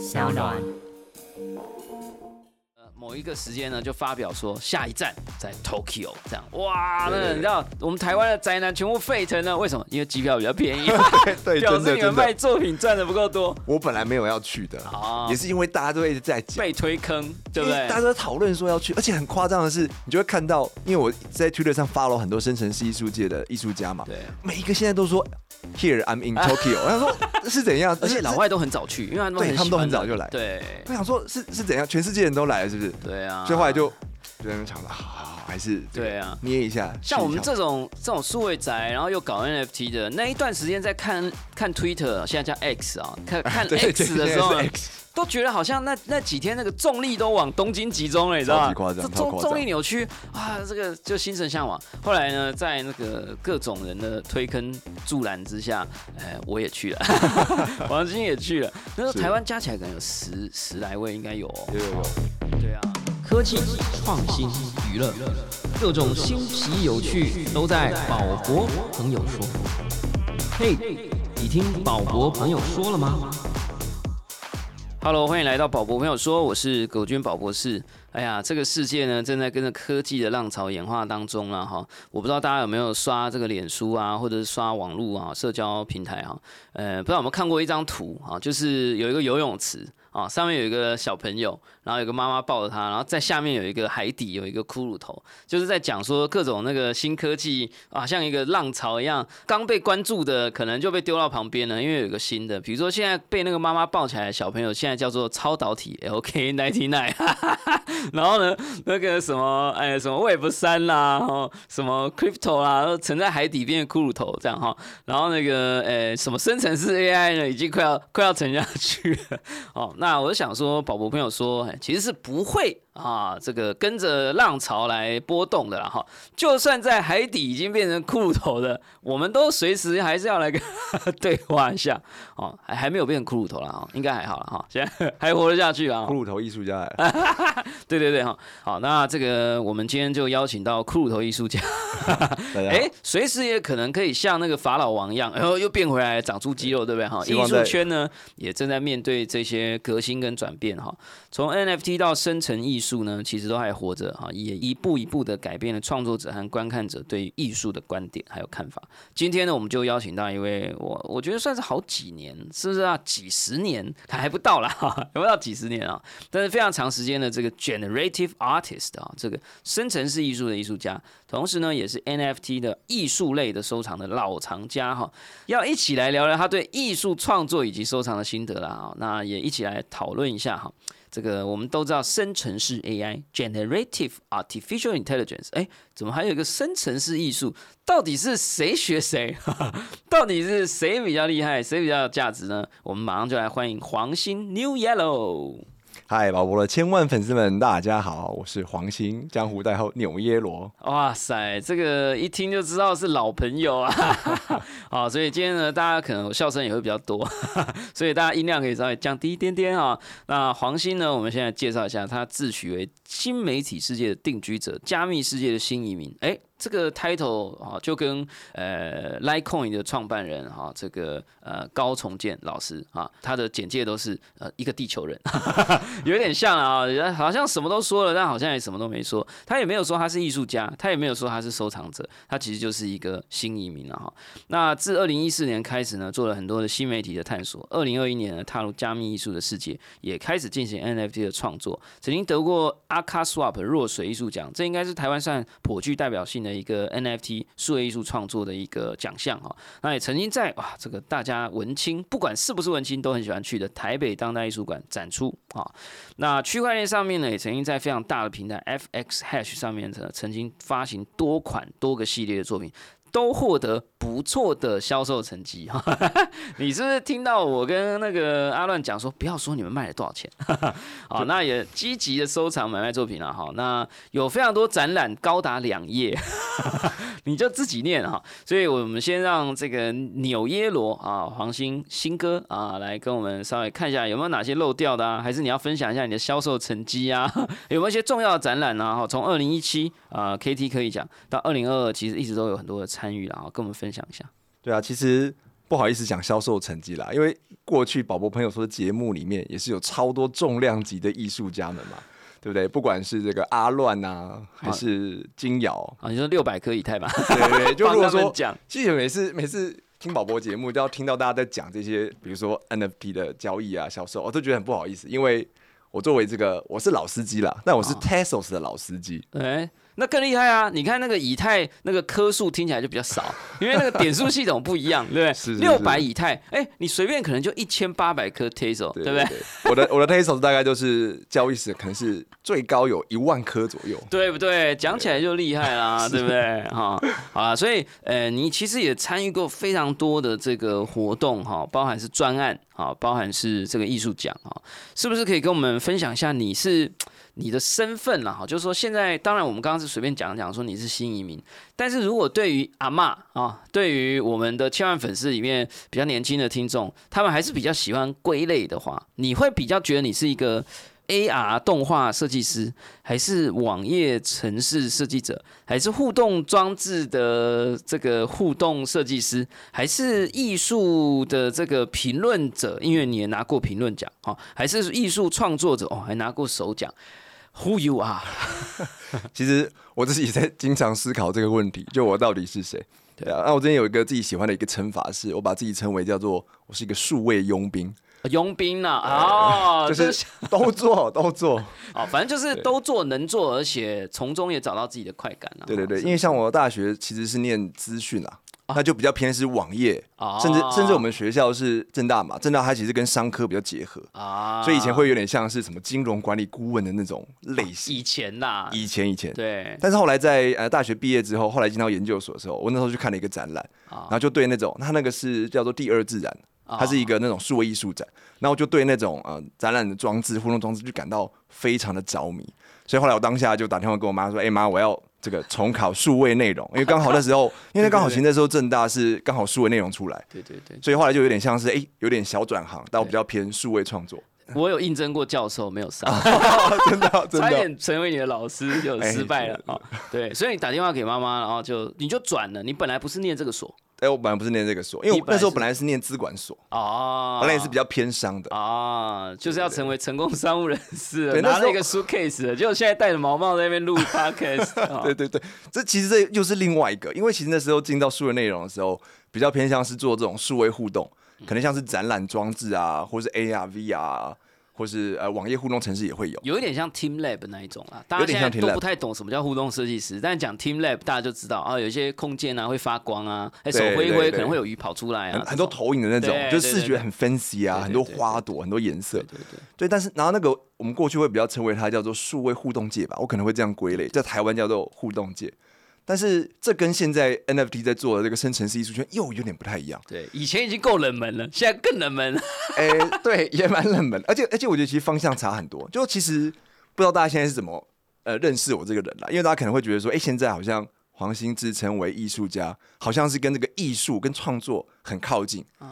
小暖。某一个时间呢，就发表说下一站在 Tokyo，这样哇，那你知道我们台湾的宅男全部沸腾了，为什么？因为机票比较便宜，对，表示你们卖。作品赚的不够多，我本来没有要去的，哦也是因为大家都一直在，被推坑，对不对大？家都在讨论说要去，而且很夸张的是，你就会看到，因为我在 Twitter 上 follow 很多生成式艺术界的艺术家嘛，对，每一个现在都说 Here I'm in Tokyo，我想说是怎样？而且老外都很早去，因为他们对他们都很早就来对我想说是是怎样？全世界人都来了，是不是？对啊，所以后来就就在那边想着，好还是这个对啊捏一下。像我们这种这种数位宅，然后又搞 NFT 的那一段时间，在看看 Twitter，现在叫 X 啊，看看 X 的时候都觉得好像那那几天那个重力都往东京集中了，你知道吗？夸张这重重力扭曲啊，这个就心神向往。后来呢，在那个各种人的推坑助澜之下，哎，我也去了，王晶也去了。那时候台湾加起来可能有十十来位，应该有、哦。有有有，对啊。科技、创新、娱乐，各种新奇有趣都在宝博朋友说。嘿，你听宝博朋友说了吗？Hello，欢迎来到宝博朋友说，我是葛军宝博士。哎呀，这个世界呢正在跟着科技的浪潮演化当中了哈。我不知道大家有没有刷这个脸书啊，或者是刷网络啊，社交平台哈。呃，不知道有没有看过一张图啊，就是有一个游泳池啊，上面有一个小朋友，然后有个妈妈抱着他，然后在下面有一个海底有一个骷髅头，就是在讲说各种那个新科技啊，像一个浪潮一样，刚被关注的可能就被丢到旁边了，因为有一个新的，比如说现在被那个妈妈抱起来的小朋友，现在叫做超导体 LK ninety nine，然后呢，那个什么哎什么 Web 三啦，哦什么 Crypto 啦，都沉在海底变骷髅头这样哈，然后那个呃什么生成式 AI 呢，已经快要快要沉下去了哦。那我就想说，宝宝朋友说，其实是不会啊，这个跟着浪潮来波动的啦哈。就算在海底已经变成骷髅头的，我们都随时还是要来跟他 对话一下哦。还还没有变成骷髅头了哈，应该还好了哈，现在 还活得下去啊。骷髅头艺术家 对对对哈，好，那这个我们今天就邀请到骷髅头艺术家，哎，随时也可能可以像那个法老王一样，然后又变回来长出肌肉，对不对哈？艺术圈呢也正在面对这些革新跟转变哈，从 NFT 到生成艺术呢，其实都还活着哈，也一步一步的改变了创作者和观看者对艺术的观点还有看法。今天呢，我们就邀请到一位我我觉得算是好几年，是不是啊？几十年还不到啦，哈，还不到几十年啊，但是非常长时间的这个 generative artist 啊，这个生成式艺术的艺术家，同时呢也是 NFT 的艺术类的收藏的老藏家哈，要一起来聊聊他对艺术创作以及收藏的心得啦啊，那也一起来讨论一下哈。这个我们都知道，生成式 AI（Generative Artificial Intelligence），哎，怎么还有一个生成式艺术？到底是谁学谁？到底是谁比较厉害，谁比较有价值呢？我们马上就来欢迎黄鑫 New Yellow。嗨，宝博的千万粉丝们，大家好，我是黄鑫，江湖代号纽耶罗。哇塞，这个一听就知道是老朋友啊！好，所以今天呢，大家可能笑声也会比较多，所以大家音量可以稍微降低一点点啊。那黄鑫呢，我们现在介绍一下，他自诩为新媒体世界的定居者，加密世界的新移民。哎，这个 title 啊，就跟呃 Litecoin 的创办人哈、这个呃高重建老师啊，他的简介都是呃一个地球人 有点像啊，好像什么都说了，但好像也什么都没说。他也没有说他是艺术家，他也没有说他是收藏者，他其实就是一个新移民了哈。那自二零一四年开始呢，做了很多的新媒体的探索。二零二一年呢，踏入加密艺术的世界，也开始进行 NFT 的创作。曾经得过 Aka Swap 弱水艺术奖，这应该是台湾算颇具代表性的一个 NFT 数位艺术创作的一个奖项啊。那也曾经在哇这个大家文青，不管是不是文青都很喜欢去的台北当代艺术馆展出啊。那区块链上面呢，也曾经在非常大的平台 FX Hash 上面呢，曾经发行多款多个系列的作品。都获得不错的销售成绩哈。你是不是听到我跟那个阿乱讲说，不要说你们卖了多少钱？好，那也积极的收藏买卖作品了哈。那有非常多展览，高达两页，你就自己念哈。所以我们先让这个纽耶罗啊，黄鑫新哥啊，来跟我们稍微看一下有没有哪些漏掉的啊，还是你要分享一下你的销售成绩啊？有没有一些重要的展览啊？哈，从二零一七啊 KT 可以讲到二零二二，其实一直都有很多的参与啦，然后跟我们分享一下。对啊，其实不好意思讲销售成绩啦，因为过去宝宝朋友说的节目里面也是有超多重量级的艺术家们嘛，对不对？不管是这个阿乱啊，还是金瑶，啊，你说六百颗以太吧？对 对对，就如果说帮他们讲其实每次每次听宝宝节目，都要听到大家在讲这些，比如说 NFT 的交易啊、销售，我都觉得很不好意思，因为我作为这个我是老司机啦，但我是哦 Tesos 的老司机，哎，那更厉害啊！你看那个以太那个颗数听起来就比较少，因为那个点数系统不一样，对不对？六百以太，哎，你随便可能就一千八百颗 Teso，对不对？我的我的 Tesos 大概就是交易时可能是最高有一万颗左右。对不对？讲起来就厉害啦，对不对？哈，好啦，所以呃，你其实也参与过非常多的这个活动哈，包含是专案啊，包含是这个艺术奖啊，是不是可以跟我们分享一下你是你的身份啦？哈，就是说现在当然我们刚刚是随便讲讲说你是新移民，但是如果对于阿嬷啊，对于我们的千万粉丝里面比较年轻的听众，他们还是比较喜欢归类的话，你会比较觉得你是一个 AR 动画设计师，还是网页城市设计者，还是互动装置的这个互动设计师，还是艺术的这个评论者？因为你也拿过评论奖哦，还是艺术创作者哦，还拿过首奖。Who you are？其实我自己在经常思考这个问题，就我到底是谁？对啊，那我之前有一个自己喜欢的一个称法是，我把自己称为叫做我是一个数位佣兵，佣兵呐、啊，哦，就就是都做都做。哦，反正就是都做能做，而且从中也找到自己的快感啊。对对对，因为像我大学其实是念资讯啊，那就比较偏是网页，哦甚至甚至我们学校是正大嘛，正大它其实跟商科比较结合，啊，所以以前会有点像是什么金融管理顾问的那种类型。以前呐，以前以前，对但是后来在呃大学毕业之后，后来进到研究所的时候，我那时候去看了一个展览，啊然后就对那种它那个是叫做第二自然，它是一个那种数位艺术展，然后我就对那种呃展览的装置、互动装置就感到非常的着迷，所以后来我当下就打电话跟我妈说：“哎、妈，我要这个重考数位内容，因为刚好那时候，因为刚好其实那时候正大是刚好数位内容出来，对对对，所以后来就有点像是哎、有点小转行，但我比较偏数位创作，我有应征过教授，没有上，真的 真差的。点成为你的老师就失败了哎啊。对，所以你打电话给妈妈，然后就你就转了，你本来不是念这个所哎、我本来不是念这个所，因为我那时候本来是念资管所，哦，本来也是比较偏商的。啊，就是要成为成功商务人士 拿了一个 suitcase，了结果现在戴着毛毛在那边录 podcast，啊对对对，这其实这又是另外一个，因为其实那时候进到数位内容的时候，比较偏向是做这种数位互动，可能像是展览装置啊，或是 AR、VR，啊或是呃网页互动程式也会有。有一点像 Team Lab 那一种啊，大家有点像现在都不太懂什么叫互动设计师，但讲 Team Lab 大家就知道啊，有一些空间啊会发光啊，哎手挥一挥可能会有鱼跑出来啊很，多投影的那种，就视觉很 fancy 啊，很多花朵，很多颜色对。对对。对，但是然后那个我们过去会比较称为它叫做数位互动界吧，我可能会这样归类，在台湾叫做互动界。但是这跟现在 NFT 在做的这个生成式艺术圈又有点不太一样。对，以前已经够冷门了，现在更冷门。哎、对，也蛮冷门，而且而且我觉得其实方向差很多。就其实不知道大家现在是怎么呃认识我这个人啦，因为大家可能会觉得说，哎、现在好像黄兴自称为艺术家，好像是跟这个艺术跟创作很靠近。嗯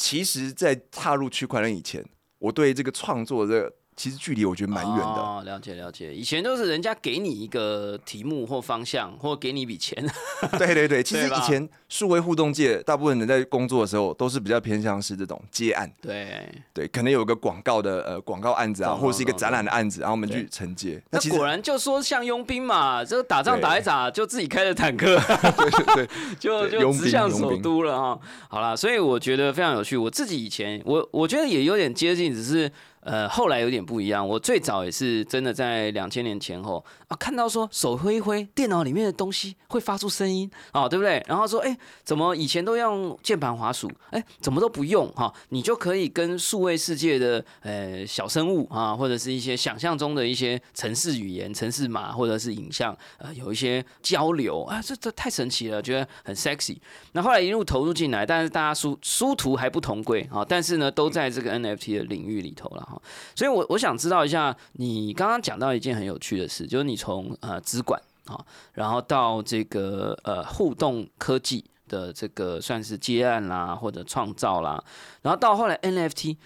其实，在踏入区块链以前，我对这个创作的这个其实距离我觉得蛮远的。哦，了解了解。以前都是人家给你一个题目或方向，或给你一笔钱。对对对，其实以前数位互动界，大部分人在工作的时候都是比较偏向是这种接案，对，对，可能有个广告的呃广告案子啊，或者是一个展览的案子，然后我们去承接。那果然就说像佣兵嘛，这个打仗打一打就自己开着坦克，对对 对，就就直向首都了哈。好啦，所以我觉得非常有趣。我自己以前我我觉得也有点接近，只是呃后来有点不一样。我最早也是真的在两千年前后啊，看到说手挥一挥，电脑里面的东西会发出声音啊，对不对？然后说哎、怎么以前都用键盘滑鼠，哎、怎么都不用哈、你就可以跟数位世界的呃小生物啊，或者是一些想象中的一些城市语言、城市码或者是影像，呃，有一些交流啊，这这太神奇了，觉得很 sexy。那后来一路投入进来，但是大家殊殊途还不同归啊，但是呢，都在这个 NFT 的领域里头了哈。所以我我想知道一下，你刚刚讲到一件很有趣的事，就是你从呃资管啊，然后到这个呃互动科技的这个算是接案啦，或者创造啦，然后到后来 NFT。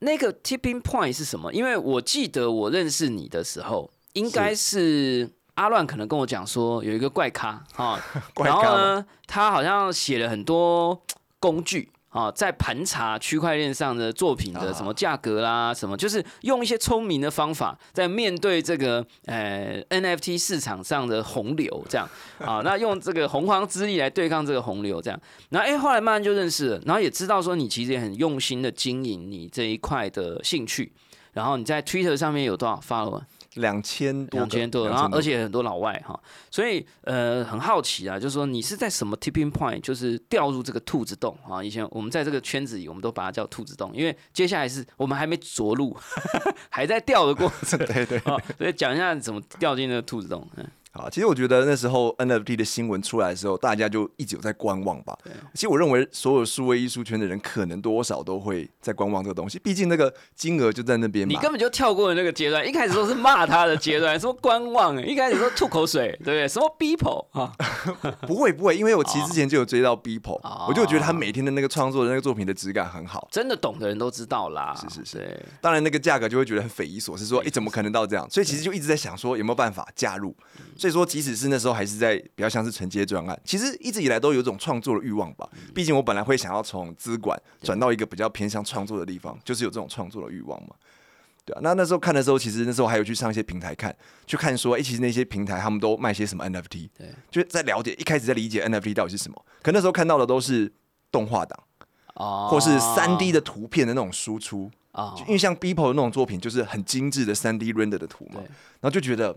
那个 tipping point 是什么？因为我记得我认识你的时候，应该是阿乱可能跟我讲说有一个怪咖啊，然后呢，他好像写了很多工具。啊，在盘查区块链上的作品的什么价格啦，什么就是用一些聪明的方法，在面对这个呃 NFT 市场上的洪流，这样。啊，那用这个洪荒之力来对抗这个洪流，这样，然后哎，后来慢慢就认识了，然后也知道说你其实也很用心的经营你这一块的兴趣，然后你在 Twitter 上面有多少 follow？两千多，两千多，然后而且很多老外哈，所以呃很好奇啊，就是说你是在什么 tipping point，就是掉入这个兔子洞啊？以前我们在这个圈子里，我们都把它叫兔子洞，因为接下来是我们还没着陆，还在掉的过程，对对，所以讲一下怎么掉进那个兔子洞。啊，其实我觉得那时候 NFT 的新闻出来的时候，大家就一直有在观望吧。其实我认为所有数位艺术圈的人，可能多少都会在观望这个东西。毕竟那个金额就在那边嘛。你根本就跳过了那个阶段，一开始都是骂他的阶段，什么观望，一开始说吐口水，对不对？什么 Beeple 啊？不会不会，因为我其实之前就有追到 Beeple，我就觉得他每天的那个创作的那个作品的质感很好。真的懂的人都知道啦。是是是。当然那个价格就会觉得很匪夷所思，说哎怎么可能到这样？所以其实就一直在想说有没有办法加入。所以说即使是那时候。还是在比较像是承接专案，其实一直以来都有一种创作的欲望吧。毕竟我本来会想要从资管转到一个比较偏向创作的地方，就是有这种创作的欲望嘛。对啊，那那时候看的时候，其实那时候还有去上一些平台看，去看说，哎，其实那些平台他们都卖些什么 NFT，对，就在了解，一开始在理解 NFT 到底是什么。可那时候看到的都是动画档啊，或是三 D 的图片的那种输出啊，因为像 Beeple 的那种作品，就是很精致的三 D render 的图嘛，然后就觉得。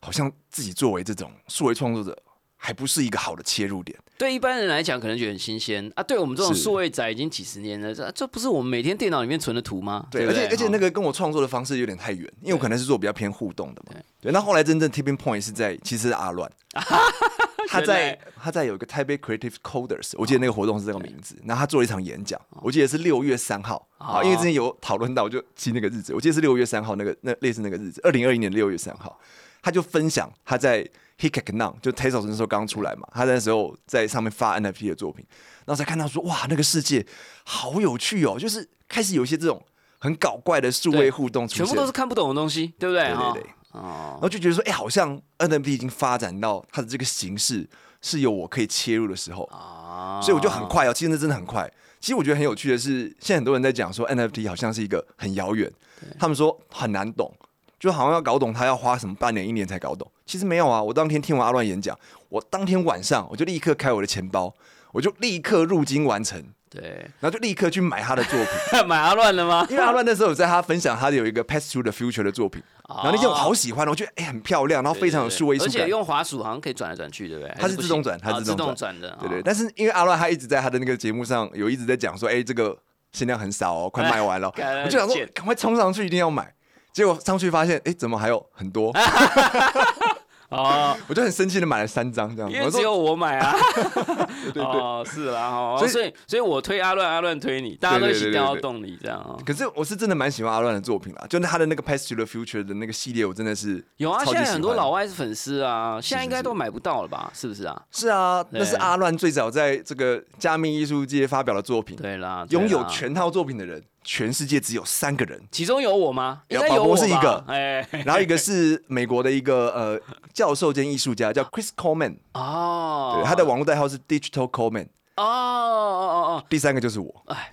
好像自己作为这种数位创作者，还不是一个好的切入点。对一般人来讲，可能觉得很新鲜啊。对我们这种数位仔已经几十年了，这这不是我们每天电脑里面存的图吗？对，而且而且那个跟我创作的方式有点太远，因为我可能是做比较偏互动的嘛。对，那后来真正 tipping point 是在其实是阿乱，他在他在有一个 Taipei Creative Coders，我记得那个活动是这个名字。然后他做了一场演讲，我记得是六月三号啊，因为之前有讨论到，我就记那个日子。我记得是六月三号，那个那类似那个日子，二零二一年六月三号。他就分享他在 h i k a k n o n 就 Tesla 那时候刚出来嘛，他那时候在上面发 NFT 的作品，然后才看到说哇，那个世界好有趣哦，就是开始有一些这种很搞怪的数位互动出现，全部都是看不懂的东西，对不对？对对对，哦，然后就觉得说，哎，好像 NFT 已经发展到它的这个形式是有我可以切入的时候。啊，所以我就很快哦，其实那真的很快。其实我觉得很有趣的是，现在很多人在讲说 NFT 好像是一个很遥远，他们说很难懂。就好像要搞懂他要花什么半年一年才搞懂，其实没有啊！我当天听完阿乱演讲，我当天晚上我就立刻开我的钱包，我就立刻入金完成，对，然后就立刻去买他的作品，买阿乱的吗？因为阿乱那时候有在他分享他的有一个 Pass to the Future 的作品，然后那件我好喜欢，我觉得哎很漂亮，然后非常有数位而且用滑鼠好像可以转来转去，对不对？它是自动转，它是自动转。的，对对。但是因为阿乱他一直在他的那个节目上有一直在讲说，哎，这个限量很少哦，快卖完了，我就想说赶快冲上去，一定要买。结果上去发现，哎，怎么还有很多？哦，我就很生气的买了三张这样，因为只有我买啊。对对对，是啦，哦，所以所以我推阿乱，阿乱推你，大家都一起掉到洞里这样啊。可是我是真的蛮喜欢阿乱的作品啦，就是他的那个 Past to the Future 的那个系列，我真的是有啊。现在很多老外是粉丝啊，现在应该都买不到了吧？是不是啊？是啊，那是阿乱最早在这个加密艺术界发表的作品。对啦，拥有全套作品的人。全世界只有三个人，其中有我吗？宝博是一个，哎，然后一个是美国的一个呃教授兼艺术家，叫 Chris Coleman，哦，对，他的网络代号是 Digital Coleman，哦哦哦哦，第三个就是我，哎。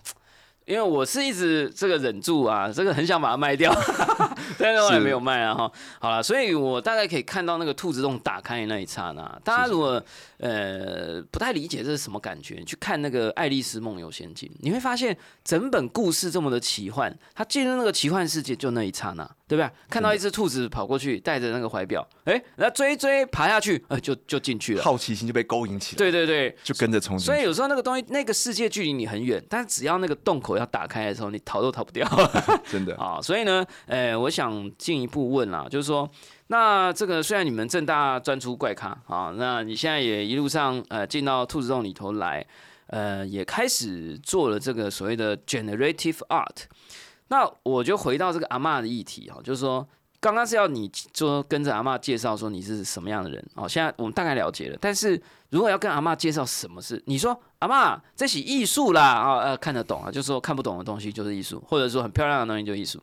因为我是一直这个忍住啊，这个很想把它卖掉，但是我也没有卖啊哈。好了，所以我大概可以看到那个兔子洞打开那一刹那。大家如果呃不太理解这是什么感觉，去看那个《爱丽丝梦游仙境》，你会发现整本故事这么的奇幻，他进入那个奇幻世界就那一刹那。对不对？看到一只兔子跑过去，带着那个怀表，哎，然后追追爬下去，呃，就就进去了，好奇心就被勾引起来。对对对，就跟着冲。所以有时候那个东西，那个世界距离你很远，但是只要那个洞口要打开的时候，你逃都逃不掉。真的啊，所以呢，呃，我想进一步问啊，就是说，那这个虽然你们正大专出怪咖啊，那你现在也一路上呃进到兔子洞里头来，呃，也开始做了这个所谓的 generative art。那我就回到这个阿妈的议题哈，就是说，刚刚是要你说跟着阿妈介绍说你是什么样的人哦。现在我们大概了解了，但是如果要跟阿妈介绍什么是，你说阿妈这是艺术啦啊呃看得懂啊，就是说看不懂的东西就是艺术，或者说很漂亮的东西就艺术。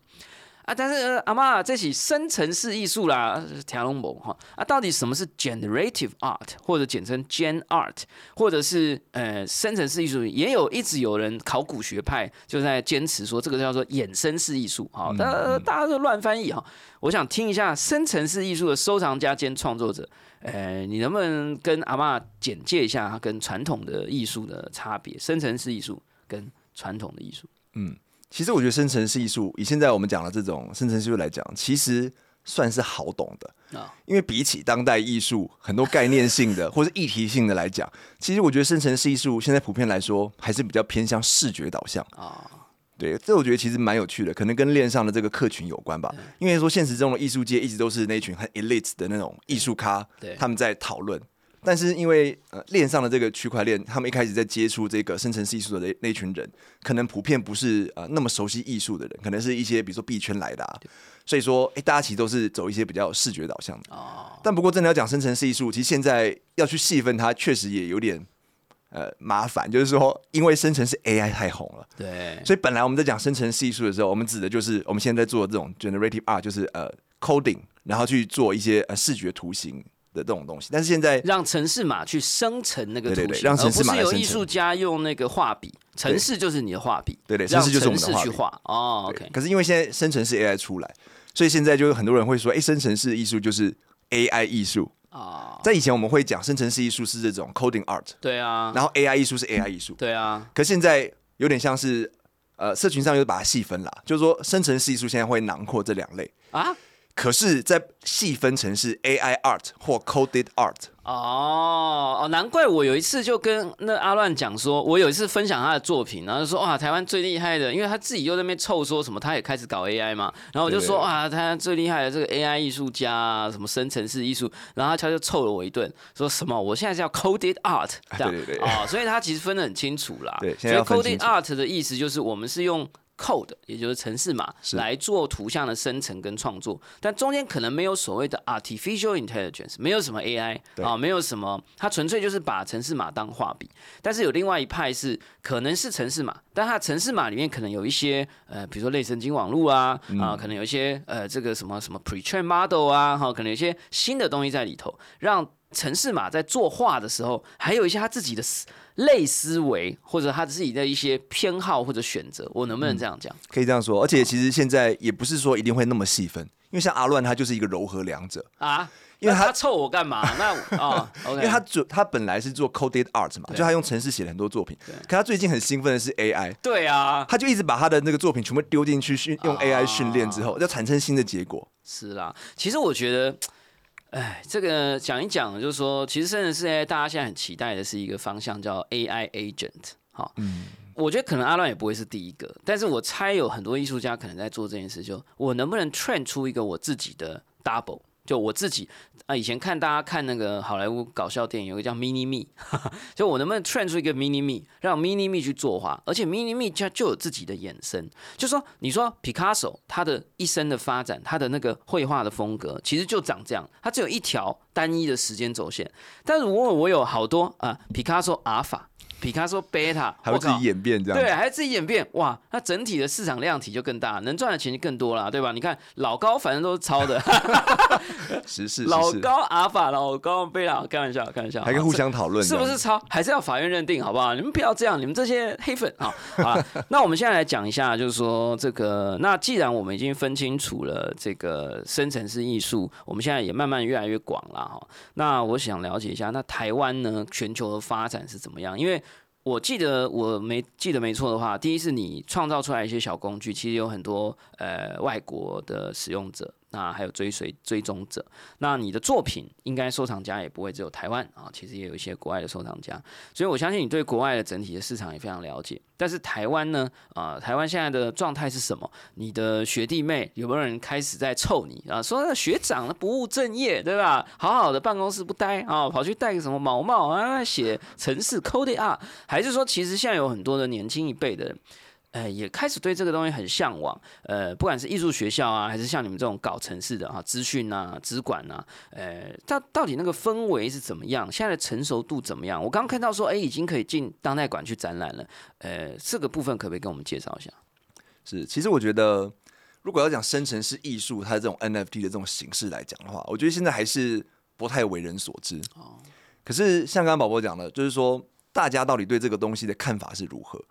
啊，但是、呃阿妈这起生成式艺术啦，条龙某哈啊，到底什么是 generative art，或者简称 Gen Art，或者是呃生成式艺术，也有一直有人考古学派就在坚持说这个叫做衍生式艺术，哈，大家大家都乱翻译哈。我想听一下生成式艺术的收藏家兼创作者，呃，你能不能跟阿妈简介一下它跟传统的艺术的差别？生成式艺术跟传统的艺术。其实我觉得生成式艺术，以现在我们讲的这种生成式艺术来讲，其实算是好懂的。啊。因为比起当代艺术很多概念性的 或者议题性的来讲，其实我觉得生成式艺术现在普遍来说还是比较偏向视觉导向。啊。对，这我觉得其实蛮有趣的，可能跟链上的这个客群有关吧。因为说现实中的艺术界一直都是那群很 elite 的那种艺术咖对，他们在讨论。但是因为呃链上的这个区块链，他们一开始在接触这个生成式艺术的那那一群人，可能普遍不是呃那么熟悉艺术的人，可能是一些比如说币圈来的、啊，所以说哎、大家其实都是走一些比较视觉导向的。哦，但不过真的要讲生成式艺术，其实现在要去细分它，确实也有点呃麻烦，就是说因为生成是 AI 太红了。对，所以本来我们在讲生成式艺术的时候，我们指的就是我们现在在做的这种 generative art，就是呃 coding，然后去做一些呃视觉图形的这种东西。但是现在让城市码去生成那个图形，对对对让城市码是有来生成艺术家用那个画笔，城市就是你的画笔，对对让城市就是我们的画笔去画。哦，OK，可是因为现在生成式 AI 出来，所以现在就有很多人会说，哎、生成式艺术就是 AI 艺术。啊，在以前我们会讲生成式艺术是这种 coding art，对啊，然后 AI 艺术是 AI 艺术。对啊，可现在有点像是呃，社群上又把它细分了，就是说生成式艺术现在会囊括这两类。啊，可是，在细分成是 AI art 或 coded art，哦哦，难怪我有一次就跟那阿乱讲说，我有一次分享他的作品，然后就说哇，台湾最厉害的，因为他自己又在那边臭说什么，他也开始搞 AI 嘛，然后我就说哇，台湾最厉害的这个 AI 艺术家啊，什么生成式艺术，然后他就臭了我一顿，说什么我现在叫 coded art 这样，对对对。哦，所以他其实分得很清楚啦，对所以 coded art 的意思就是我们是用。code，也就是程式码是。来做图像的生成跟创作，但中间可能没有所谓的 artificial intelligence，没有什么 AI 啊，没有什么，它纯粹就是把程式码当画笔。但是有另外一派是可能是程式码，但它的程式码里面可能有一些呃，比如说类神经网络啊啊，可能有一些呃这个什么什么 pre-train model 啊，哈，可能有一些新的东西在里头，让城市码在作画的时候，还有一些他自己的思类思维，或者他自己的一些偏好或者选择，我能不能这样讲？可以这样说。而且其实现在也不是说一定会那么细分，因为像阿乱他就是一个柔和两者，啊？因为他他臭我干嘛？那啊，OK，因为他做他本来是做 coded art 嘛，就他用程式写了很多作品，可他最近很兴奋的是 AI。对啊，他就一直把他的那个作品全部丢进去训，用 AI 训练之后，要产生新的结果。是啦。其实我觉得，哎，这个讲一讲，就是说，其实生成式 AI 大家现在很期待的是一个方向，叫 AI agent。好，嗯，我觉得可能阿乱也不会是第一个，但是我猜有很多艺术家可能在做这件事，就我能不能 train 出一个我自己的 double。就我自己啊，以前看大家看那个好莱坞搞笑电影，有个叫 Mini Me，就我能不能 train 出一个 Mini Me，让 Mini Me 去作画，而且 Mini Me 它就有自己的衍生。就说你说 Picasso 他的一生的发展，他的那个绘画的风格，其实就长这样，他只有一条单一的时间轴线。但是如果我有好多啊，Picasso 阿尔法。皮卡说贝塔，还会自己演变这样。对，还自己演变，哇，那整体的市场量体就更大，能赚的钱就更多了，对吧？你看老高反正都是抄的，时事老，高阿法，老高贝拉，开玩笑，开玩笑，还可以互相讨论，是不是抄？还是要法院认定，好不好？你们不要这样，你们这些黑粉啊！那我们现在来讲一下，就是说这个，那既然我们已经分清楚了这个深层次艺术，我们现在也慢慢越来越广了哈。那我想了解一下，那台湾呢，全球的发展是怎么样？因为我记得我没记得没错的话，第一是你创造出来一些小工具，其实有很多呃外国的使用者，那还有追随追踪者。那你的作品应该收藏家也不会只有台湾啊，其实也有一些国外的收藏家，所以我相信你对国外的整体的市场也非常了解。但是台湾呢，啊、台湾现在的状态是什么？你的学弟妹有没有人开始在臭你啊？说那学长不务正业，对吧？好好的办公室不待啊，跑去戴个什么毛帽啊，写城市 code 啊，还是说其实现在有很多的年轻一辈的？呃，也开始对这个东西很向往，呃，不管是艺术学校啊，还是像你们这种搞城市的哈，资讯啊、资管啊，呃，到到底那个氛围是怎么样？现在的成熟度怎么样？我刚刚看到说，哎，已经可以进当代馆去展览了，呃，这个部分可不可以跟我们介绍一下？是，其实我觉得，如果要讲生成式艺术，它的这种 NFT 的这种形式来讲的话，我觉得现在还是不太为人所知。可是像刚刚宝宝讲的，就是说大家到底对这个东西的看法是如何？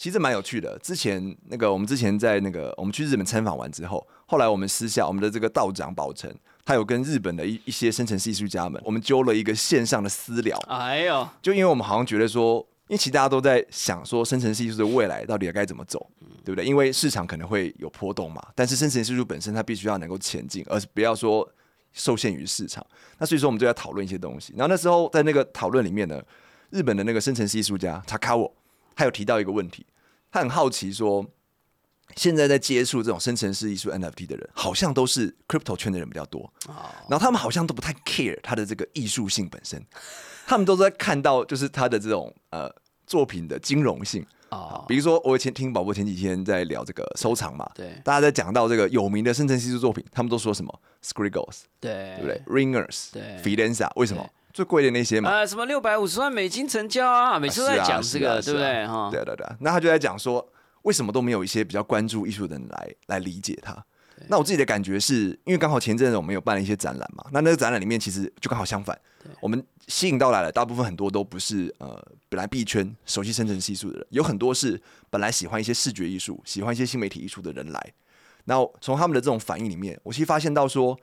其实蛮有趣的。之前那个我们之前在那个我们去日本参访完之后，后来我们私下我们的这个道长宝成，他有跟日本的一一些生成式艺术家们，我们揪了一个线上的私聊。哎呦，就因为我们好像觉得说，因为其实大家都在想说，生成式艺术的未来到底该怎么走，对不对？因为市场可能会有波动嘛，但是生成式艺术本身它必须要能够前进，而是不要说受限于市场。那所以说我们就在讨论一些东西。然后那时候在那个讨论里面呢，日本的那个生成式艺术家查卡我，他有提到一个问题，他很好奇说，现在在接触这种生成式艺术 NFT 的人，好像都是 crypto 圈的人比较多，然后他们好像都不太 care 他的这个艺术性本身，他们都在看到就是他的这种呃作品的金融性。啊，比如说，我以前听宝宝前几天在聊这个收藏嘛，对。大家在讲到这个有名的生成艺术作品，他们都说什么？Scriggles，对。对不对？Ringers，对。Fidenza，为什么最贵的那些嘛？呃，什么六百五十万美金成交啊，每次都在讲这个，对不对？哈，对啊对啊对啊，那他就在讲说，为什么都没有一些比较关注艺术的人来来理解他？那我自己的感觉是因为刚好前阵子我们有办了一些展览嘛，那那个展览里面其实就刚好相反，我们吸引到来了大部分很多都不是呃本来币圈熟悉生成式艺术的人，有很多是本来喜欢一些视觉艺术、喜欢一些新媒体艺术的人来。然后从他们的这种反应里面，我其实发现到说，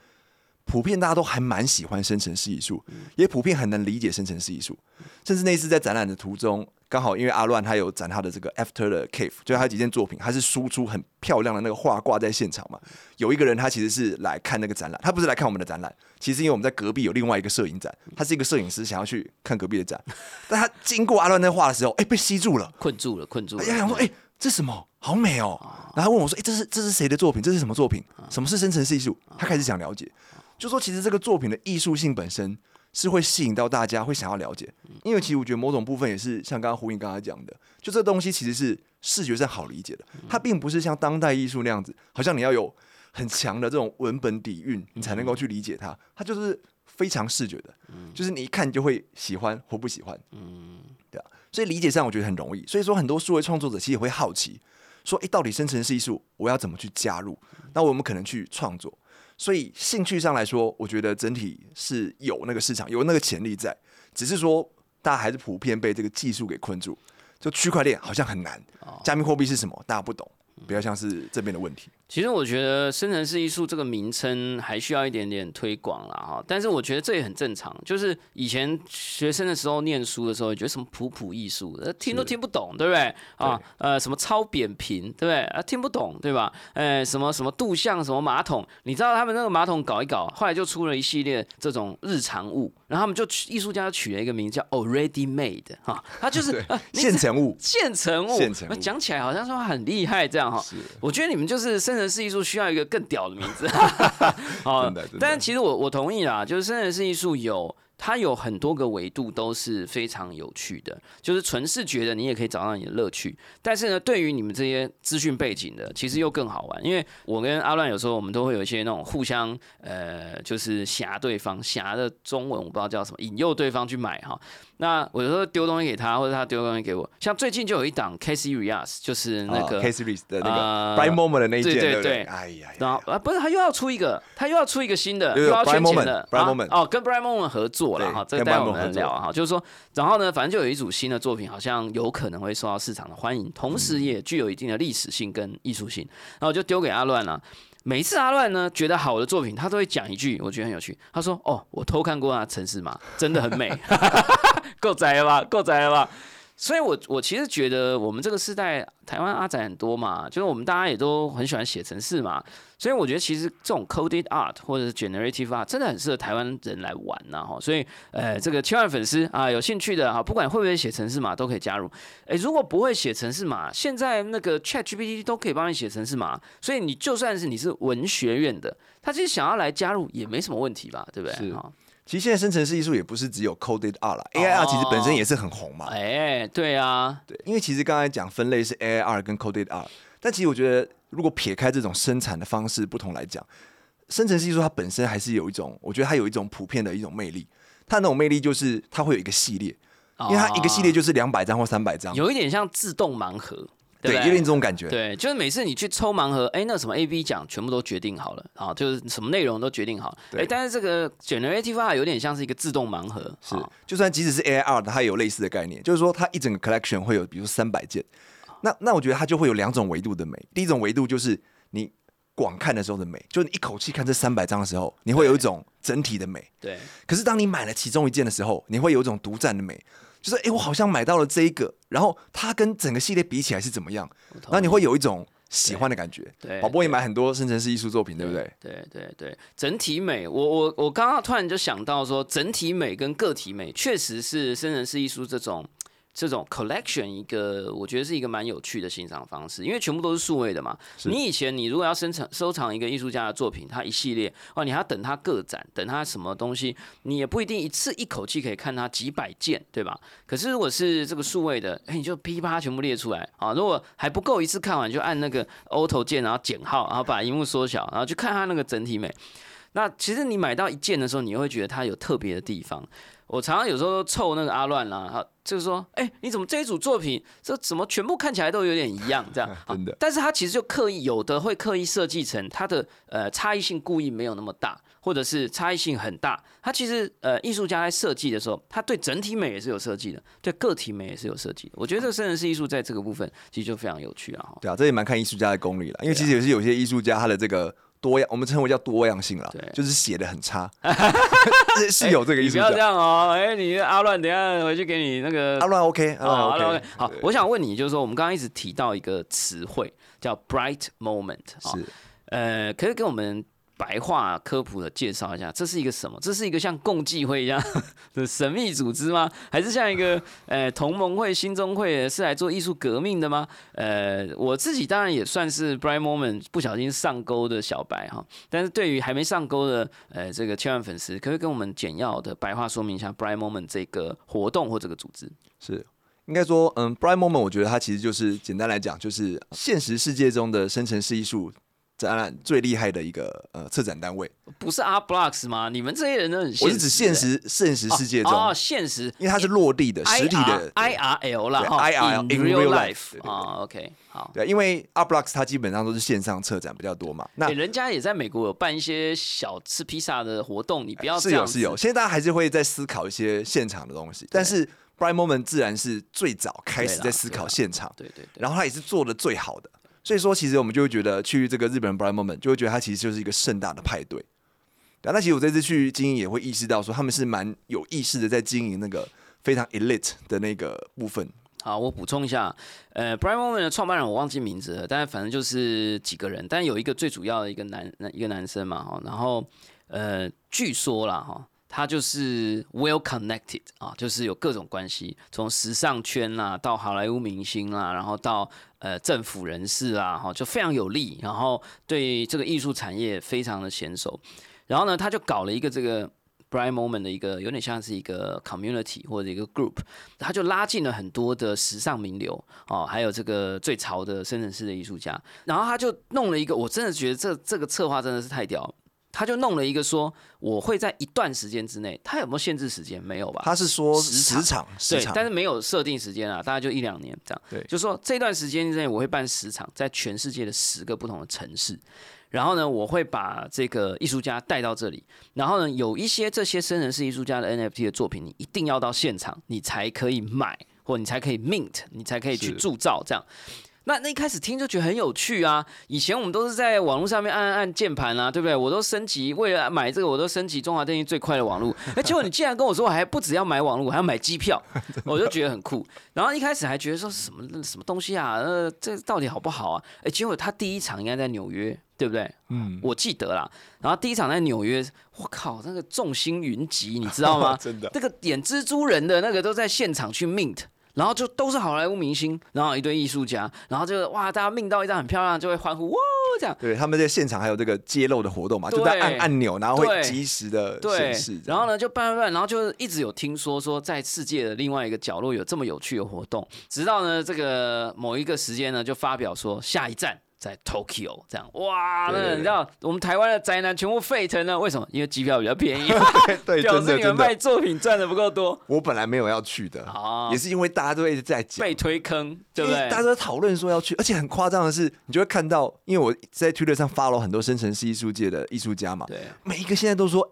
普遍大家都还蛮喜欢生成式艺术，也普遍很能理解生成式艺术。甚至那次在展览的途中，刚好因为阿乱他有展他的这个 After the Cave，就是他几件作品，他是输出很漂亮的那个画挂在现场嘛。有一个人他其实是来看那个展览，他不是来看我们的展览，其实因为我们在隔壁有另外一个摄影展，他是一个摄影师想要去看隔壁的展，但他经过阿乱那画的时候，哎、被吸住了。困住了，困住了。哎，想说，哎、这什么？好美哦！然后他问我说，哎、这是这是谁的作品？这是什么作品？什么是生成式艺术？他开始想了解，就说其实这个作品的艺术性本身是会吸引到大家，会想要了解。因为其实我觉得某种部分也是像刚刚胡颖刚才讲的，就这东西其实是视觉上好理解的，它并不是像当代艺术那样子，好像你要有很强的这种文本底蕴，你才能够去理解它。它就是非常视觉的，就是你一看就会喜欢或不喜欢。嗯对啊，所以理解上我觉得很容易。所以说，很多数位创作者其实也会好奇，说，诶，到底生成式艺术我要怎么去加入？那我们可能去创作。所以兴趣上来说，我觉得整体是有那个市场，有那个潜力在，只是说大家还是普遍被这个技术给困住。就区块链好像很难，加密货币是什么，大家不懂，比较像是这边的问题。其实我觉得生成式艺术这个名称还需要一点点推广了哈，但是我觉得这也很正常。就是以前学生的时候念书的时候，觉得什么普普艺术，呃听都听不懂，对不对？啊，呃，什么超扁平，对不对？啊，听不懂，对吧？呃，什么什么杜象，什么马桶，你知道他们那个马桶搞一搞，后来就出了一系列这种日常物，然后他们就艺术家就取了一个名叫 Already Made 哈，他就是 现成物，现成物，现成物那讲起来好像说很厉害这样哈。我觉得你们就是生成式艺术需要一个更屌的名字，好但是其实我我同意啦，就是生人式艺术有。它有很多个维度都是非常有趣的，就是纯视觉的，你也可以找到你的乐趣。但是呢，对于你们这些资讯背景的，其实又更好玩。因为我跟阿乱有时候我们都会有一些那种互相呃，就是挟对方，挟的中文我不知道叫什么，引诱对方去买哈。那我有时候丢东西给他，或者他丢东西给我。像最近就有一档 Casey Rias，就是那个、K series 的那呃个 Bright Moment 的那一件，对对对哎呀，然后啊，不是，他又要出一个，他又要出一个新的，又要圈钱的。啊 Moment 哦，跟 Brian Moment 合作了哈，这个跟待会我们聊啊哈，就是说，然后呢，反正就有一组新的作品，好像有可能会受到市场的欢迎，同嗯时也具有一定的历史性跟艺术性，然后我就丢给阿乱了。每一次阿乱呢觉得好的作品，他都会讲一句，我觉得很有趣。他说：“哦，我偷看过啊城市嘛，真的很美，够宅了吧？够宅了吧？”所以我，我其实觉得我们这个时代，台湾阿仔很多嘛，就是我们大家也都很喜欢写程式嘛，所以我觉得其实这种 coded art 或者是 generative art 真的很适合台湾人来玩呐哈。所以，呃，这个千万粉丝啊，有兴趣的哈，不管会不会写程式码都可以加入。诶，如果不会写程式码，现在那个 Chat GPT 都可以帮你写程式码，所以你就算是你是文学院的，他其实想要来加入也没什么问题吧，对不对？是哈其实现在生成式艺术也不是只有 coded art 啦，AI art 其实本身也是很红嘛。哎，对啊，对，因为其实刚才讲分类是 AI art 跟 coded art，但其实我觉得如果撇开这种生产的方式不同来讲，生成式艺术它本身还是有一种，我觉得它有一种普遍的一种魅力。它那种魅力就是它会有一个系列，因为它一个系列就是两百张或三百张，有一点像自动盲盒。对不有点这种感觉。对，就是每次你去抽盲盒，哎，那什么 A、B 奖全部都决定好了，啊，就是什么内容都决定好，对哎，但是这个 Generative Art 有点像是一个自动盲盒，是啊，就算即使是 AI art，它也有类似的概念，就是说它一整个 collection 会有，比如说三百件。那那我觉得它就会有两种维度的美。第一种维度就是你广看的时候的美，就是你一口气看这三百张的时候，你会有一种整体的美。对，可是当你买了其中一件的时候，你会有一种独占的美，就是诶，我好像买到了这一个，然后它跟整个系列比起来是怎么样？然后你会有一种喜欢的感觉。对宝波也买很多生成式艺术作品，对不对？对对对，整体美，我我我刚刚突然就想到说，整体美跟个体美确实是生成式艺术这种这种 collection 一个，我觉得是一个蛮有趣的欣赏方式，因为全部都是数位的嘛。你以前你如果要生成收藏一个艺术家的作品，他一系列哦，你还要等他个展，等他什么东西，你也不一定一次一口气可以看他几百件，对吧？可是如果是这个数位的，哎，你就噼啪全部列出来啊。如果还不够一次看完，就按那个 Auto 键，然后减号，然后把荧幕缩小，然后去看它那个整体美。那其实你买到一件的时候，你会觉得它有特别的地方。我常常有时候凑那个阿乱啦，哈，就是说，哎、你怎么这一组作品，这怎么全部看起来都有点一样，这样 真的啊但是他其实就刻意有的会刻意设计成它的呃差异性故意没有那么大，或者是差异性很大。他其实呃艺术家在设计的时候，他对整体美也是有设计的，对个体美也是有设计的。我觉得这个生成式艺术在这个部分其实就非常有趣啊。哈对啊，这也蛮看艺术家的功力了，因为其实也是有些艺术家他的这个多样，我们称为叫多样性啦对，就是写的很差，是是有这个意思不要这。样哦，哎、你阿乱，等下回去给你那个阿乱 OK，阿乱哦 OK，，OK，好，我想问你，就是说，我们刚刚一直提到一个词汇叫 bright moment 啊、是呃，可以给我们白话科普的介绍一下，这是一个什么？这是一个像共济会一样 的神秘组织吗？还是像一个呃同盟会、新中会是来做艺术革命的吗？呃，我自己当然也算是 bright moment 不小心上钩的小白哈，但是对于还没上钩的呃这个千万粉丝，可不可以跟我们简要的白话说明一下 bright moment 这个活动或这个组织？是，应该说，嗯，Bright Moment，我觉得它其实就是简单来讲，就是现实世界中的生成式艺术展览最厉害的一个呃策展单位。不是 Art Blocks 吗？你们这些人都很现实、我是指现实现实世界中，哦，哦现实，因为它是落地的、实体的。I R L 啦 IRL in in real life 啊，OK，好。对，因为 Art Blocks 它基本上都是线上策展比较多嘛。那欸人家也在美国有办一些小吃披萨的活动，你不要是有是有，现在大家还是会在思考一些现场的东西，但是 Bright Moment 自然是最早开始在思考现场，对对对，然后他也是做的最好的，所以说其实我们就会觉得去这个日本 Bright Moment 就会觉得它其实就是一个盛大的派对。对啊那其实我这次去经营也会意识到说他们是蛮有意识的在经营那个非常 elite 的那个部分。好，我补充一下，呃，Brian Moment 的创办人我忘记名字了，但是反正就是几个人，但有一个最主要的一个男一个男生嘛，哈，然后呃，据说啦，哈。他就是 well connected 啊，就是有各种关系，从时尚圈啦，到好莱坞明星啦，然后到呃政府人士啦，哈，就非常有利，然后对这个艺术产业非常的娴熟。然后呢，他就搞了一个这个 Bright Moment 的一个有点像是一个 community 或者一个 group，他就拉近了很多的时尚名流哦，还有这个最潮的深圳市的艺术家，然后他就弄了一个，我真的觉得这这个策划真的是太屌了。他就弄了一个说，我会在一段时间之内，他有没有限制时间？没有吧？他是说时长时场，时对，但是没有设定时间啊，大概就一两年这样。对就说这段时间之内我会办十场，在全世界的十个不同的城市。然后呢，我会把这个艺术家带到这里。然后呢，有一些这些生人式艺术家的 NFT 的作品，你一定要到现场，你才可以买，或你才可以 mint，你才可以去铸造这样。那那一开始听就觉得很有趣啊！以前我们都是在网络上面按按按键盘啊，对不对？我都升级，为了买这个，我都升级中华电信最快的网络。哎，结果你竟然跟我说，我还不只要买网络，我还要买机票，我就觉得很酷。然后一开始还觉得说什么什么东西啊，呃，这到底好不好啊？哎，结果他第一场应该在纽约，对不对？嗯，我记得啦。然后第一场在纽约，我靠，那个众星云集，你知道吗？真的，那个演蜘蛛人的那个都在现场去 mint，然后就都是好莱坞明星，然后一堆艺术家，然后就哇，大家 mint 到一张很漂亮，就会欢呼哇这样。对，他们在现场还有这个揭露的活动嘛，就在按按钮，然后会对及时的显示。，然后呢就办办办，然后就一直有听说说在世界的另外一个角落有这么有趣的活动，直到呢这个某一个时间呢就发表说下一站在 Tokyo 这样，哇，那你知道我们台湾的宅男全部沸腾了，为什么？因为机票比较便宜，对，表真的真示你们卖的，作品赚的不够多，我本来没有要去的，啊也是因为大家都一直在讲被。推坑，对不对大？家都在讨论说要去，而且很夸张的是，你就会看到，因为我在 Twitter 上 follow 很多生成式艺术界的艺术家嘛，对，每一个现在都说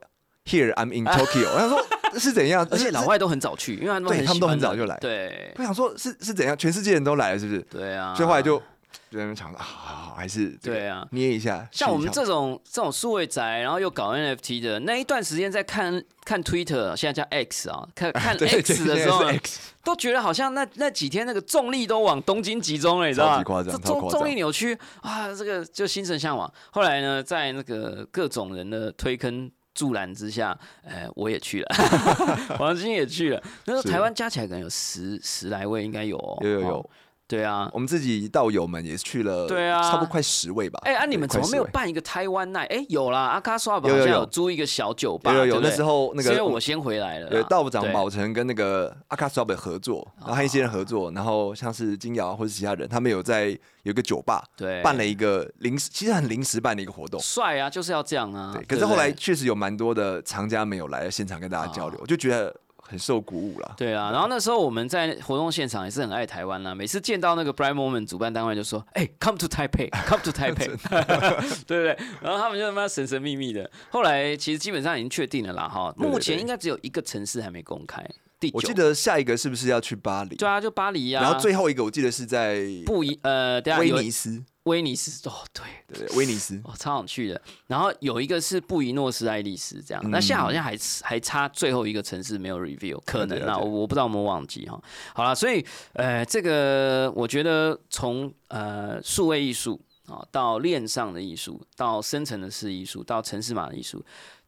Here I'm in Tokyo，我想说是怎样？而且老外都很早去，因为他们对他们都很早就来对我想说是是怎样？全世界人都来了，是不是？对啊，所以后来就就在那边想说啊，好好还是这个对啊捏一下。像我们这种这种数位宅，然后又搞 NFT 的那一段时间，在看看 Twitter，现在叫 X 啊，看 看 X 的时候，X 都觉得好像那那几天那个重力都往东京集中了，你知道吗？这重重力扭曲啊，这个就心神向往。后来呢，在那个各种人的推坑。助澜之下，呃，我也去了，黄金也去了。那时候台湾加起来可能有十十来位，应该有哦。哦有有有，对啊，我们自己道友们也去了，对啊。差不多快十位吧。哎、啊，你们怎么没有快10位。办一个台湾 night？哎、有啦，阿卡刷好像有租一个小酒吧，有有那时候那个是因为我先回来了啦，对道长对。宝成跟那个阿卡斯瓦贝合作，然后和一些人合作，然后像是金瑶或者其他人，他们有在有一个酒吧对。办了一个临时，其实很临时办的一个活动。帅啊，就是要这样啊。对，对，可是后来确实有蛮多的藏家没有来现场跟大家交流，我就觉得很受鼓舞啦。对啊，然后那时候我们在活动现场也是很爱台湾啦，每次见到那个 Bright Moment 主办单位就说：“哎、c o m e to Taipei，come to Taipei，对不对？”然后他们就他妈神神秘秘的。后来其实基本上已经确定了啦，哈，目前对应该只有一个城市还没公开，第九。我记得下一个是不是要去巴黎？对啊，就巴黎呀、然后最后一个我记得是在布宜呃，等下威尼斯，威尼斯哦，对，对？威尼斯。哦，超想去的。然后有一个是布宜诺斯艾利斯这样，嗯那现在好像还还差最后一个城市没有 review，可能啊，我我不知道有没有忘记哈。好了，所以呃，这个我觉得从呃数位艺术啊到链上的艺术，到生成的式艺术，到城市码的艺术。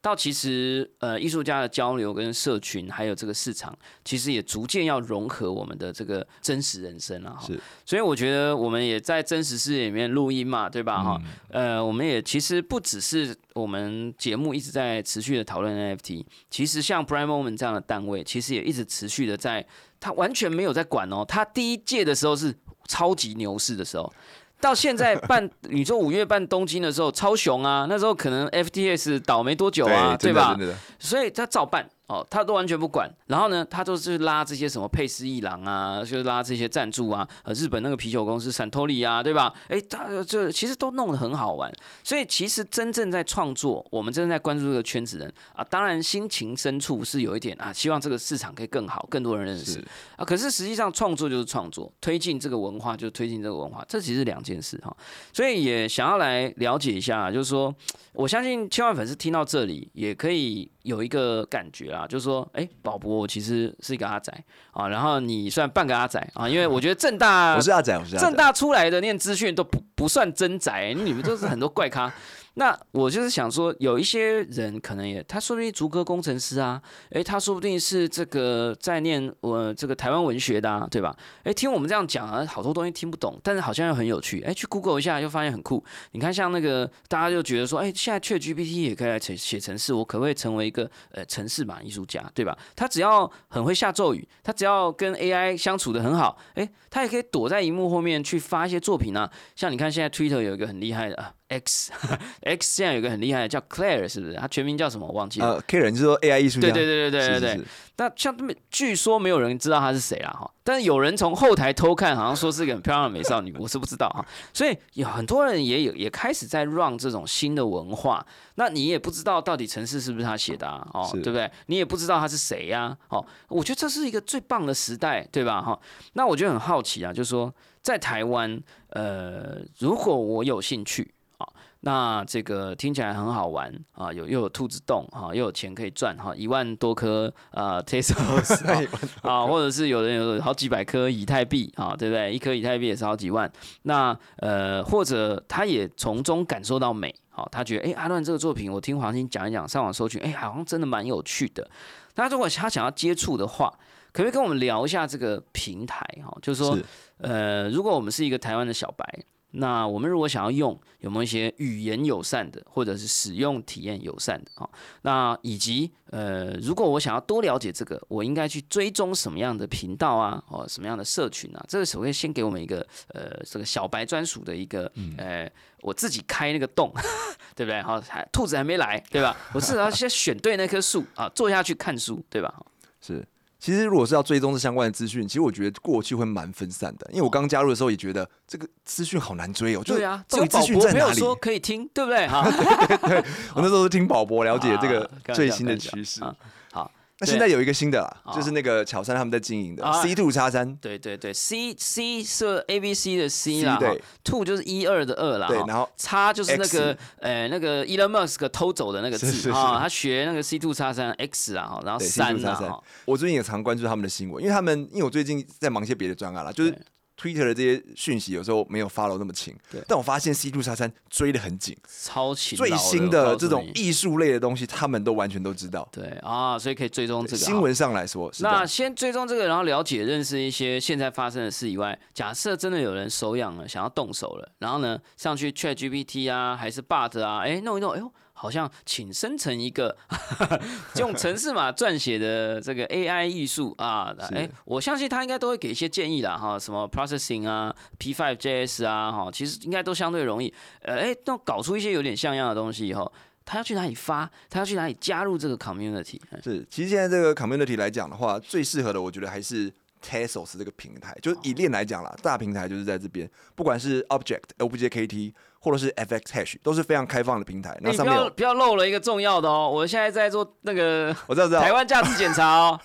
到其实，呃，艺术家的交流跟社群，还有这个市场，其实也逐渐要融合我们的这个真实人生了哈。是所以我觉得我们也在真实世界里面录音嘛，对吧？哈、呃，我们也其实不只是我们节目一直在持续的讨论 NFT，其实像 Prime Moment 这样的单位，其实也一直持续的在，他完全没有在管哦。他第一届的时候是超级牛市的时候。到现在办，你说五月办东京的时候超雄啊，那时候可能 FTS 倒没多久啊，对吧？所以他照办哦，他都完全不管。然后呢，他都是拉这些什么佩斯一郎啊，就是拉这些赞助啊，呃，日本那个啤酒公司闪托利啊，对吧？哎，他这其实都弄得很好玩。所以其实真正在创作，我们真正在关注这个圈子人啊，当然心情深处是有一点啊，希望这个市场可以更好，更多人认识啊。可是实际上创作就是创作，推进这个文化就是推进这个文化，这其实是两件事哈。所以也想要来了解一下，就是说，我相信千万粉丝听到这里也可以有一个感觉啊，就是说，哎、宝博我其实是一个阿仔啊，然后你算半个阿仔啊，因为我觉得正大 我是阿仔，我是阿仔。正大出来的念资讯都不不算真宅，你们都是很多怪咖。那我就是想说，有一些人可能也，他说不定竹科工程师啊，诶，他说不定是这个在念我、这个台湾文学的、啊，对吧？诶，听我们这样讲啊，好多东西听不懂，但是好像又很有趣。诶，去 Google 一下又发现很酷。你看，像那个大家就觉得说，诶，现在却 GPT 也可以来写写程式，我可不可以成为一个呃城市版艺术家，对吧？他只要很会下咒语，他只要跟 AI 相处的很好，诶，他也可以躲在荧幕后面去发一些作品啊。像你看，现在 Twitter 有一个很厉害的啊 X X，现在有一个很厉害的叫 Claire，是不是？他全名叫什么？我忘记了。呃，K 人就是说 AI 艺术家，对对对对对对对。那像他们，据说没有人知道她是谁啦哈，但是有人从后台偷看，好像说是个很漂亮的美少女，我是不知道哈。所以有很多人也有也开始在 run 这种新的文化，那你也不知道到底城市是不是他写的啊？哦，对不对？你也不知道他是谁呀、哦，我觉得这是一个最棒的时代，对吧？哈，那我就很好奇啊，就是说在台湾，呃，如果我有兴趣。啊，那这个听起来很好玩啊，有又有兔子洞哈、又有钱可以赚哈，一万多颗呃 Tesos 啊 啊，或者是有人有好几百颗以太币啊，对不对？一颗以太币也是好几万。那呃，或者他也从中感受到美，好、他觉得哎、阿乱这个作品，我听黄鑫讲一讲，上网搜寻，哎、好像真的蛮有趣的。那如果他想要接触的话，可不可以跟我们聊一下这个平台哈、就是说是呃，如果我们是一个台湾的小白，那我们如果想要用，有没有一些语言友善的，或者是使用体验友善的啊？那以及呃，如果我想要多了解这个，我应该去追踪什么样的频道啊？哦，什么样的社群啊？这个首先先给我们一个呃，这个小白专属的一个呃，我自己开那个洞，对不对？好，还兔子还没来，对吧？我至少要先选对那棵树啊，坐下去看书，对吧？是。其实，如果是要追踪这相关的资讯，其实我觉得过去会蛮分散的。因为我刚加入的时候也觉得这个资讯好难追哦。对啊，这个资讯在哪里？说可以听，对不对？哈，对，我那时候是听宝博了解这个 最新的趋势。那现在有一个新的啦，就是那个巧三他们在经营的 C Two 叉三。对对对，C C 是 A B C 的 C 啦，对，Two 就是一二的二啦，对，然后叉就是那个呃那个 Elon Musk 偷走的那个字啊，他学那个 C Two 叉三 X 啊，然后三。啊。我最近也常关注他们的新闻，因为他们因为我最近在忙一些别的专案啦，就是。Twitter 的这些讯息有时候没有 follow 那么勤，但我发现 C two 叉三追的很紧，超勤。最新的这种艺术类的东西，他们都完全都知道。对啊，所以可以追踪这个。新闻上来说，那先追踪这个，然后了解、认识一些现在发生的事以外，假设真的有人手痒了，想要动手了，然后呢，上去 Chat GPT 啊，还是 Bard 啊，哎，弄一弄，哎呦。好像请生成一个 用程式码撰写的这个 AI 艺术啊，哎，我相信他应该都会给一些建议啦哈，什么 processing 啊，P5JS 啊，哈，其实应该都相对容易。呃，哎，那搞出一些有点像样的东西以后，他要去哪里发？他要去哪里加入这个 community？是，其实现在这个 community 来讲的话，最适合的，我觉得还是 Tezos 这个平台，就是以链来讲啦，大平台就是在这边，不管是 Object、OBJKT。或者是 FX Hash 都是非常开放的平台。那上面不要漏了一个重要的哦，我现在在做那个，我知道知道台湾价值检查哦，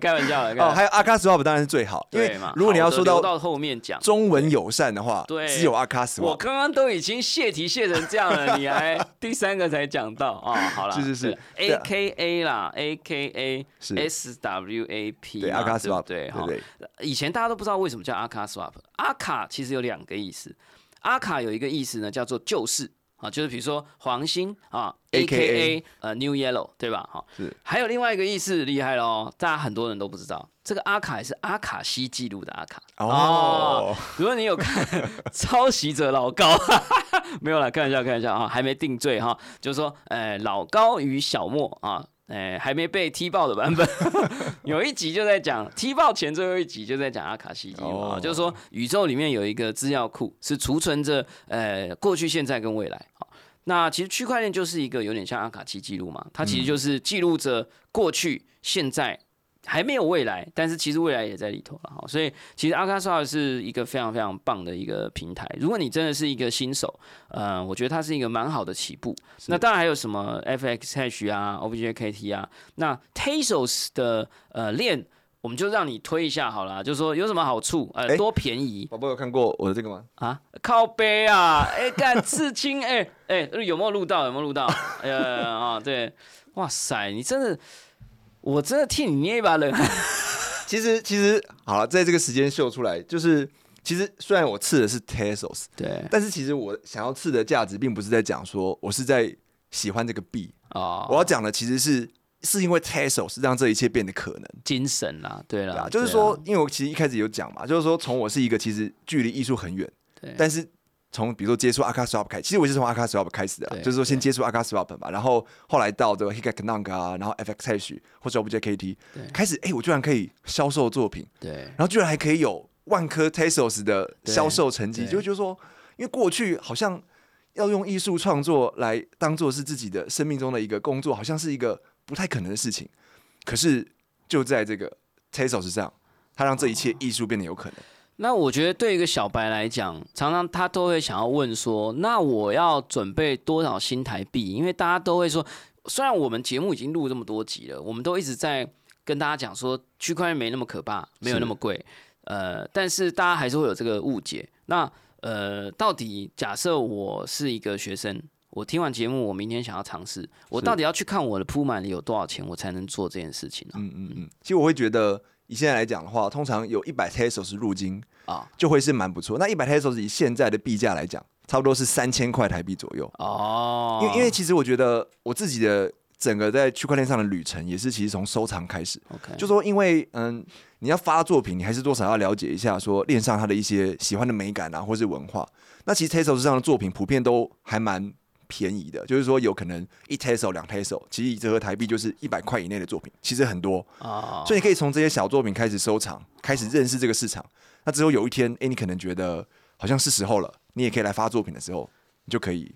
开玩笑的。哦，还有 a k a Swap 当然是最好，因为如果你要说到到后面讲中文友善的话，对，只有 a k a Swap。我刚刚都已经泄题泄成这样了，你还 第三个才讲到啊？好了，是是是，AKA 啦，AKA 是 SWAP，对 a k a Swap，对哈。以前大家都不知道为什么叫 a k a Swap，阿卡其实有两个意思。阿卡有一个意思呢，叫做旧事啊，就是比如说黄金啊，A K A 呃 New Yellow，对吧？哈，是。还有另外一个意思厉害喽，大家很多人都不知道，这个阿卡是阿卡西记录的阿卡哦。如果你有看抄袭者老高，没有了，开玩笑，开玩笑啊，还没定罪哈，就是说，呃，老高与小莫啊。哎，还没被踢爆的版本，有一集就在讲踢爆前最后一集就在讲阿卡西记录啊，就是说宇宙里面有一个资料库是储存着呃过去、现在跟未来啊。那其实区块链就是一个有点像阿卡西记录嘛，它其实就是记录着过去、现在。还没有未来，但是其实未来也在里头了哈。所以其实阿卡莎是一个非常非常棒的一个平台。如果你真的是一个新手，呃，我觉得它是一个蛮好的起步。那当然还有什么 FX Hash 啊，OBJKT 啊，那 Tezos 的呃链，我们就让你推一下好了。就是说有什么好处？呃，多便宜？宝宝有看过我的这个吗？啊，靠背啊！哎，干刺青！哎哎，有没有录到？有没有录到？呃啊，对，哇塞，你真的。我真的替你捏一把冷汗。其实，其实好了，在这个时间秀出来，就是其实虽然我刺的是 Tesos，对，但是其实我想要刺的价值，并不是在讲说我是在喜欢这个币啊。我要讲的其实是是因为 Tesos 让这一切变得可能。精神啦，对了，就是说，因为我其实一开始有讲嘛，就是说从我是一个其实距离艺术很远，对，但是。从比如说接触阿卡 swap 开，其实我是从阿卡 swap 开始的，就是说先接触阿卡 swap 吧，然后后来到这个 Hikak 啊，然后 FX Hash 或者 OBJKT，开始哎，我居然可以销售作品，对，然后居然还可以有万科 Tesos 的销售成绩，就就说，因为过去好像要用艺术创作来当做是自己的生命中的一个工作，好像是一个不太可能的事情，可是就在这个 Tesos 上，它让这一切艺术变得有可能。那我觉得对一个小白来讲，常常他都会想要问说：那我要准备多少新台币？因为大家都会说，虽然我们节目已经录这么多集了，我们都一直在跟大家讲说，区块链没那么可怕，没有那么贵。呃，但是大家还是会有这个误解。那呃，到底假设我是一个学生，我听完节目，我明天想要尝试，我到底要去看我的铺满里有多少钱，我才能做这件事情呢？嗯嗯嗯。其实我会觉得，以现在来讲的话，通常有一百 Tezos 入金。啊，就会是蛮不错。那一百 Tezos 以现在的币价来讲，差不多是三千块台币左右。哦，因为因为其实我觉得我自己的整个在区块链上的旅程，也是其实从收藏开始。OK，就说因为嗯，你要发作品，你还是多少要了解一下说链上它的一些喜欢的美感啊，或是文化。那其实 Tesla 上的作品普遍都还蛮便宜的，就是说有可能一 Tesla 两 Tesla，其实以折合台币就是一百块以内的作品，其实很多。啊，所以你可以从这些小作品开始收藏，开始认识这个市场。那只有有一天，诶，你可能觉得好像是时候了，你也可以来发作品的时候，你就可以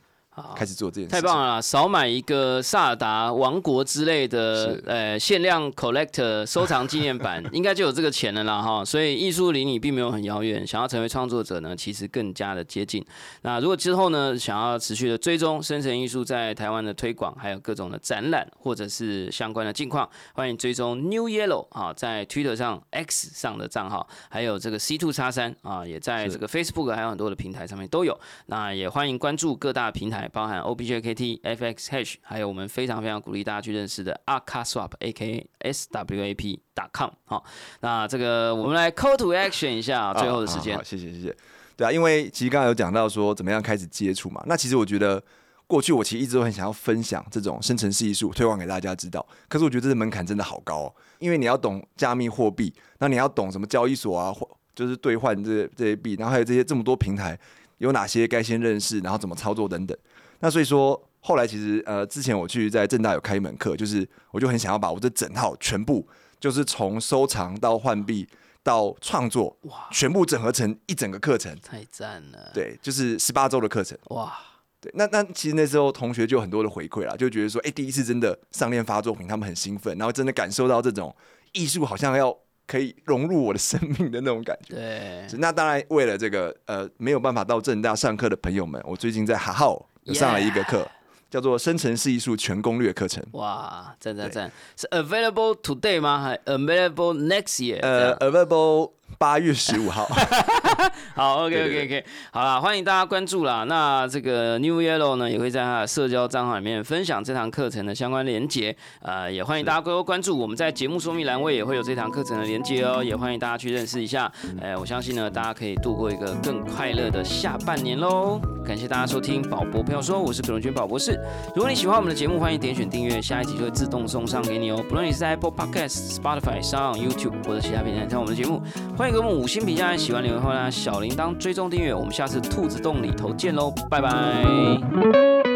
开始做这件事。太棒！了啦！少买一个萨尔达王国之类的呃限量 collector 收藏纪念版，应该就有这个钱了啦哈。所以艺术离你并没有很遥远，想要成为创作者呢，其实更加的接近。那如果之后呢，想要持续的追踪生成艺术在台湾的推广，还有各种的展览或者是相关的近况，欢迎追踪 New Yellow 啊，在 Twitter 上 X 上的账号，还有这个 C Two 叉三啊，也在这个 Facebook 还有很多的平台上面都有。那也欢迎关注各大平台，包含 OBJKT、FX Hash，还有我们非常非常鼓励大家去认识的 Arca Swap A K S W A P com。好，那这个我们来 Call to Action 一下、最后的时间好好。谢谢谢谢。对啊，因为其实刚刚有讲到说怎么样开始接触嘛，那其实我觉得过去我其实一直都很想要分享这种生成式艺术，推广给大家知道。可是我觉得这个门槛真的好高、哦，因为你要懂加密货币，那你要懂什么交易所啊，或就是兑换这些这些币，然后还有这些这么多平台，有哪些该先认识，然后怎么操作等等。那所以说，后来其实呃，之前我去在正大有开一门课，就是我就很想要把我这整套全部，就是从收藏到换币到创作，哇全部整合成一整个课程。太赞了！对，就是十八周的课程。哇，对，那那其实那时候同学就有很多的回馈啦，就觉得说，哎、第一次真的上链发作品，他们很兴奋，然后真的感受到这种艺术好像要可以融入我的生命的那种感觉。对，那当然，为了这个呃没有办法到正大上课的朋友们，我最近在哈号有上了一个课叫做《生成式艺术全攻略》课程。哇，赞赞对赞！是 available today 吗？还 available next year？呃，available 八月十五号。好，OK OK OK，好啦，欢迎大家关注啦。那这个 New Yellow 呢，也会在他的社交账号里面分享这堂课程的相关连接。呃，也欢迎大家多多关注。我们在节目说明栏位也会有这堂课程的连接哦，也欢迎大家去认识一下。呃，我相信呢，大家可以度过一个更快乐的下半年喽。感谢大家收听宝博朋友说，我是葛荣军宝博士。如果你喜欢我们的节目，欢迎点选订阅，下一集就会自动送上给你哦。不论你是在 Apple Podcast、Spotify 上、YouTube 或者其他平台听我们的节目，欢迎给我们五星评价，喜欢留言后呢小铃铛追踪订阅。我们下次兔子洞里头见喽，拜拜。